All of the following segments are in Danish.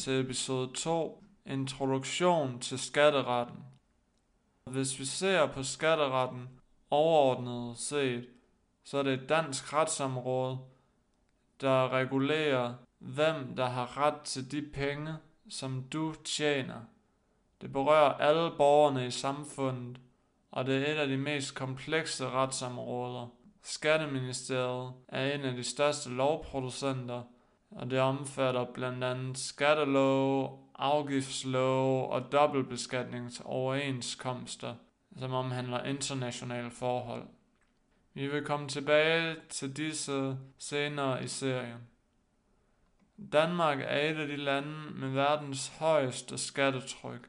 Til episode 2, Introduktion til skatteretten. Hvis vi ser på skatteretten overordnet set, så er det et dansk retsområde, der regulerer, hvem der har ret til de penge, som du tjener. Det berører alle borgerne i samfundet, og det er et af de mest komplekse retsområder. Skatteministeriet er en af de største lovproducenter, og det omfatter blandt andet skattelov, afgiftslov og dobbeltbeskatningsoverenskomster, som omhandler internationale forhold. Vi vil komme tilbage til disse senere i serien. Danmark er et af de lande med verdens højeste skattetryk,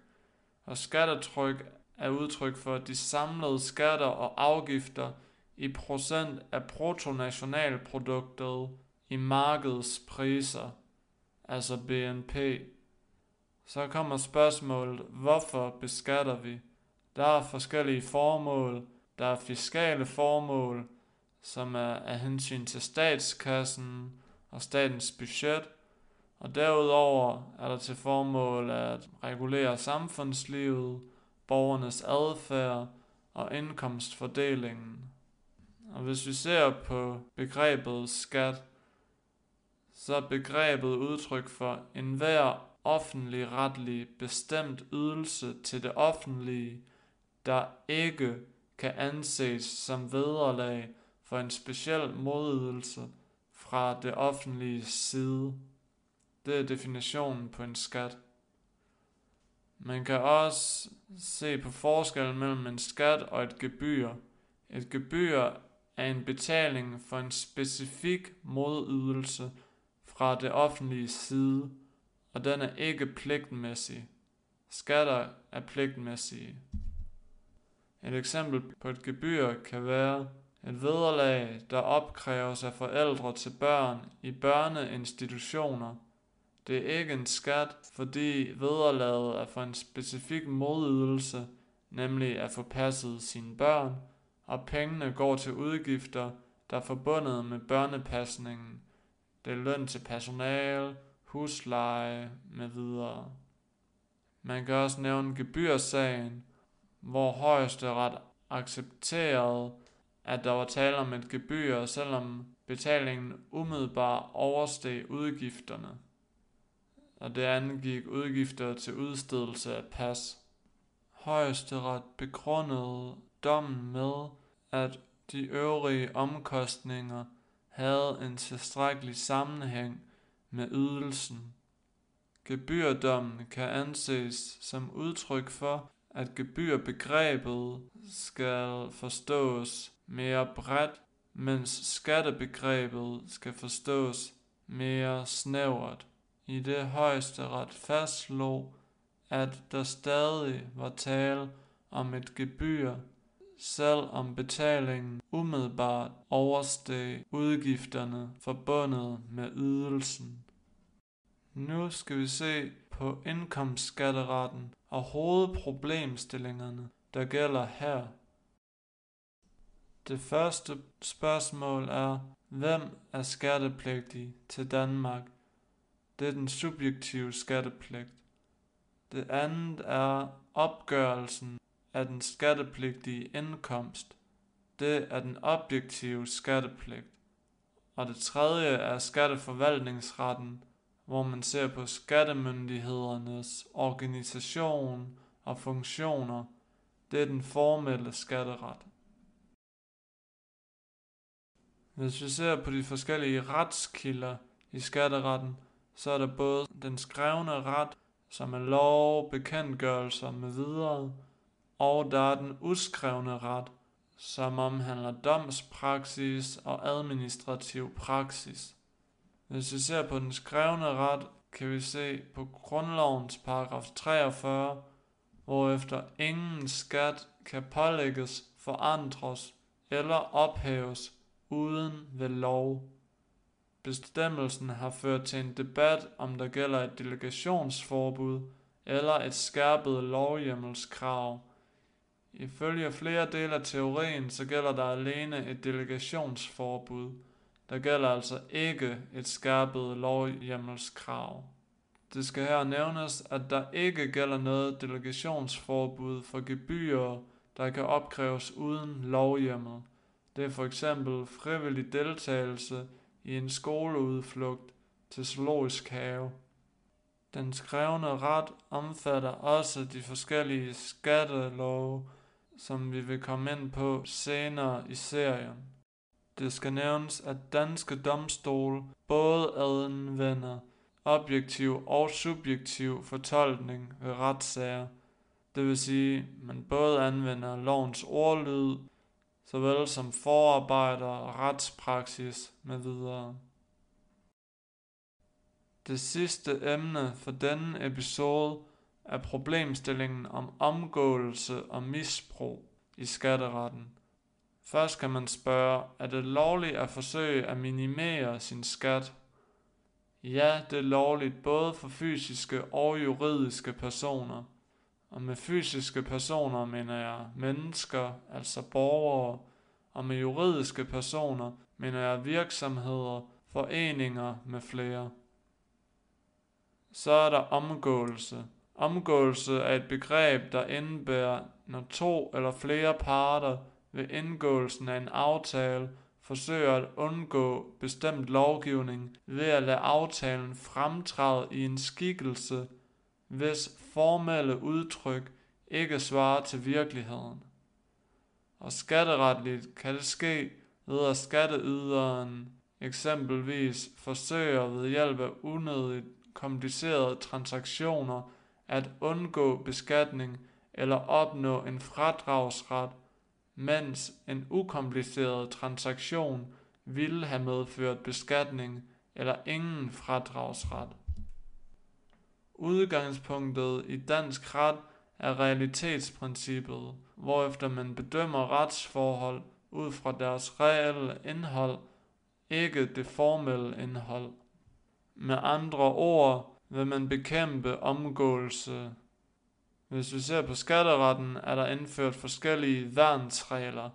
og skattetryk er udtryk for de samlede skatter og afgifter i procent af bruttonationalproduktet i markedspriser, altså BNP. Så kommer spørgsmålet, hvorfor beskatter vi? Der er forskellige formål. Der er fiskale formål, som er af hensyn til statskassen og statens budget. Og derudover er der til formål at regulere samfundslivet, borgernes adfærd og indkomstfordelingen. Og hvis vi ser på begrebet skat, så er begrebet udtryk for enhver offentlig retlig bestemt ydelse til det offentlige, der ikke kan anses som vederlag for en speciel modydelse fra det offentlige side. Det er definitionen på en skat. Man kan også se på forskellen mellem en skat og et gebyr. Et gebyr er en betaling for en specifik modydelse fra det offentlige side, og den er ikke pligtmæssig. Skatter er pligtmæssige. Et eksempel på et gebyr kan være et vederlag, der opkræves af forældre til børn i børneinstitutioner. Det er ikke en skat, fordi vederlaget er for en specifik modydelse, nemlig at få passet sine børn, og pengene går til udgifter, der er forbundet med børnepasningen. Det er løn til personal, husleje med videre. Man kan også nævne gebyrsagen, hvor højesteret accepterede, at der var tale om et gebyr, selvom betalingen umiddelbart oversteg udgifterne. Og det angik udgifter til udstedelse af pas. Højesteret begrundede dommen med, at de øvrige omkostninger havde en tilstrækkelig sammenhæng med ydelsen. Gebyrdommen kan anses som udtryk for, at gebyrbegrebet skal forstås mere bredt, mens skattebegrebet skal forstås mere snævert. I det højeste ret fastslog, at der stadig var tale om et gebyr, selvom betalingen umiddelbart oversteg udgifterne forbundet med ydelsen. Nu skal vi se på indkomstskatteretten og hovedproblemstillingerne, der gælder her. Det første spørgsmål er, hvem er skattepligtig til Danmark? Det er den subjektive skattepligt. Det andet er opgørelsen er den skattepligtige indkomst. Det er den objektive skattepligt. Og det tredje er skatteforvaltningsretten, hvor man ser på skattemyndighedernes organisation og funktioner. Det er den formelle skatteret. Hvis vi ser på de forskellige retskilder i skatteretten, så er der både den skrevne ret, som er lov, bekendtgørelser med videre, og der er den uskrevne ret, som omhandler domspraksis og administrativ praksis. Hvis vi ser på den skrevne ret, kan vi se på grundlovens paragraf 43, hvorefter ingen skat kan pålægges, forandres eller ophæves uden ved lov. Bestemmelsen har ført til en debat, om der gælder et delegationsforbud eller et skærpet lovhjemmelskrav. Ifølge flere dele af teorien, så gælder der alene et delegationsforbud. Der gælder altså ikke et skærpet lovhjemmelskrav. Det skal her nævnes, at der ikke gælder noget delegationsforbud for gebyrer, der kan opkræves uden lovhjemmel. Det er for eksempel frivillig deltagelse i en skoleudflugt til zoologisk have. Den skrevne ret omfatter også de forskellige skattelove, som vi vil komme ind på senere i serien. Det skal nævnes, at danske domstole både anvender objektiv og subjektiv fortolkning ved retssager. Det vil sige, at man både anvender lovens ordlyd, såvel som forarbejder og retspraksis med videre. Det sidste emne for denne episode af problemstillingen om omgåelse og misbrug i skatteretten. Først kan man spørge, er det lovligt at forsøge at minimere sin skat? Ja, det er lovligt både for fysiske og juridiske personer. Og med fysiske personer mener jeg mennesker, altså borgere, og med juridiske personer mener jeg virksomheder, foreninger med flere. Så er der omgåelse. Omgåelse er et begreb, der indebærer, når to eller flere parter ved indgåelsen af en aftale forsøger at undgå bestemt lovgivning ved at lade aftalen fremtræde i en skikkelse, hvis formelle udtryk ikke svarer til virkeligheden. Og skatteretligt kan det ske ved at skatteyderen eksempelvis forsøger ved hjælp af unødigt komplicerede transaktioner at undgå beskatning eller opnå en fradragsret, mens en ukompliceret transaktion ville have medført beskatning eller ingen fradragsret. Udgangspunktet i dansk ret er realitetsprincippet, hvorefter man bedømmer retsforhold ud fra deres reelle indhold, ikke det formelle indhold. Med andre ord vil man bekæmpe omgåelse. Hvis vi ser på skatteretten, er der indført forskellige værnsregler.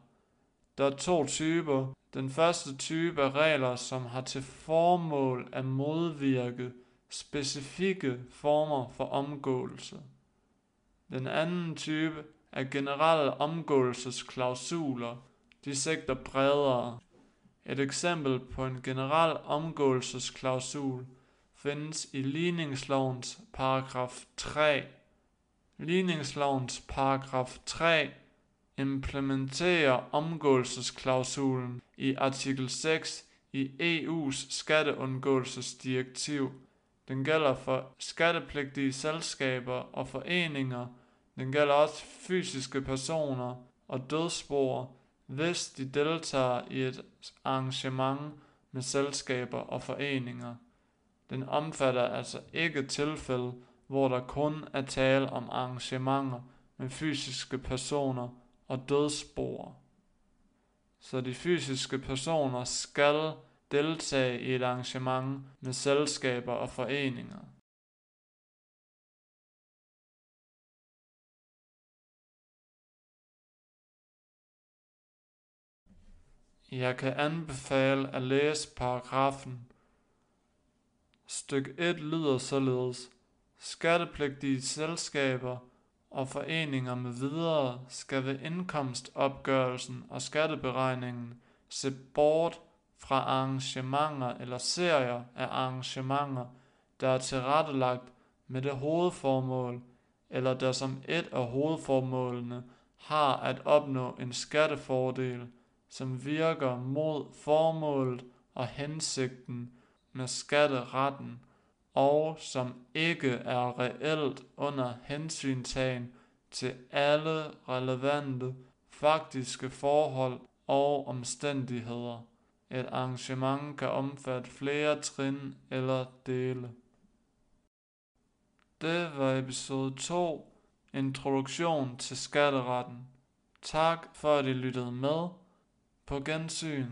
Der er to typer. Den første type er regler, som har til formål at modvirke specifikke former for omgåelse. Den anden type er generelle omgåelsesklausuler. De sigter bredere. Et eksempel på en generel omgåelsesklausul findes i ligningslovens paragraf 3. Ligningslovens paragraf 3 implementerer omgåelsesklausulen i artikel 6 i EU's skatteundgåelsesdirektiv. Den gælder for skattepligtige selskaber og foreninger. Den gælder også fysiske personer og dødsboer, hvis de deltager i et arrangement med selskaber og foreninger. Den omfatter altså ikke tilfælde, hvor der kun er tale om arrangementer med fysiske personer og dødsboer. Så de fysiske personer skal deltage i et arrangement med selskaber og foreninger. Jeg kan anbefale at læse paragrafen. Styk 1 lyder således. Skattepligtige selskaber og foreninger med videre skal ved indkomstopgørelsen og skatteberegningen se bort fra arrangementer eller serier af arrangementer, der er tilrettelagt med det hovedformål, eller der som et af hovedformålene har at opnå en skattefordel, som virker mod formålet og hensigten med skatteretten, og som ikke er reelt under hensyntagen til alle relevante faktiske forhold og omstændigheder. Et arrangement kan omfatte flere trin eller dele. Det var episode 2, Introduktion til skatteretten. Tak for at I lyttede med. På gensyn.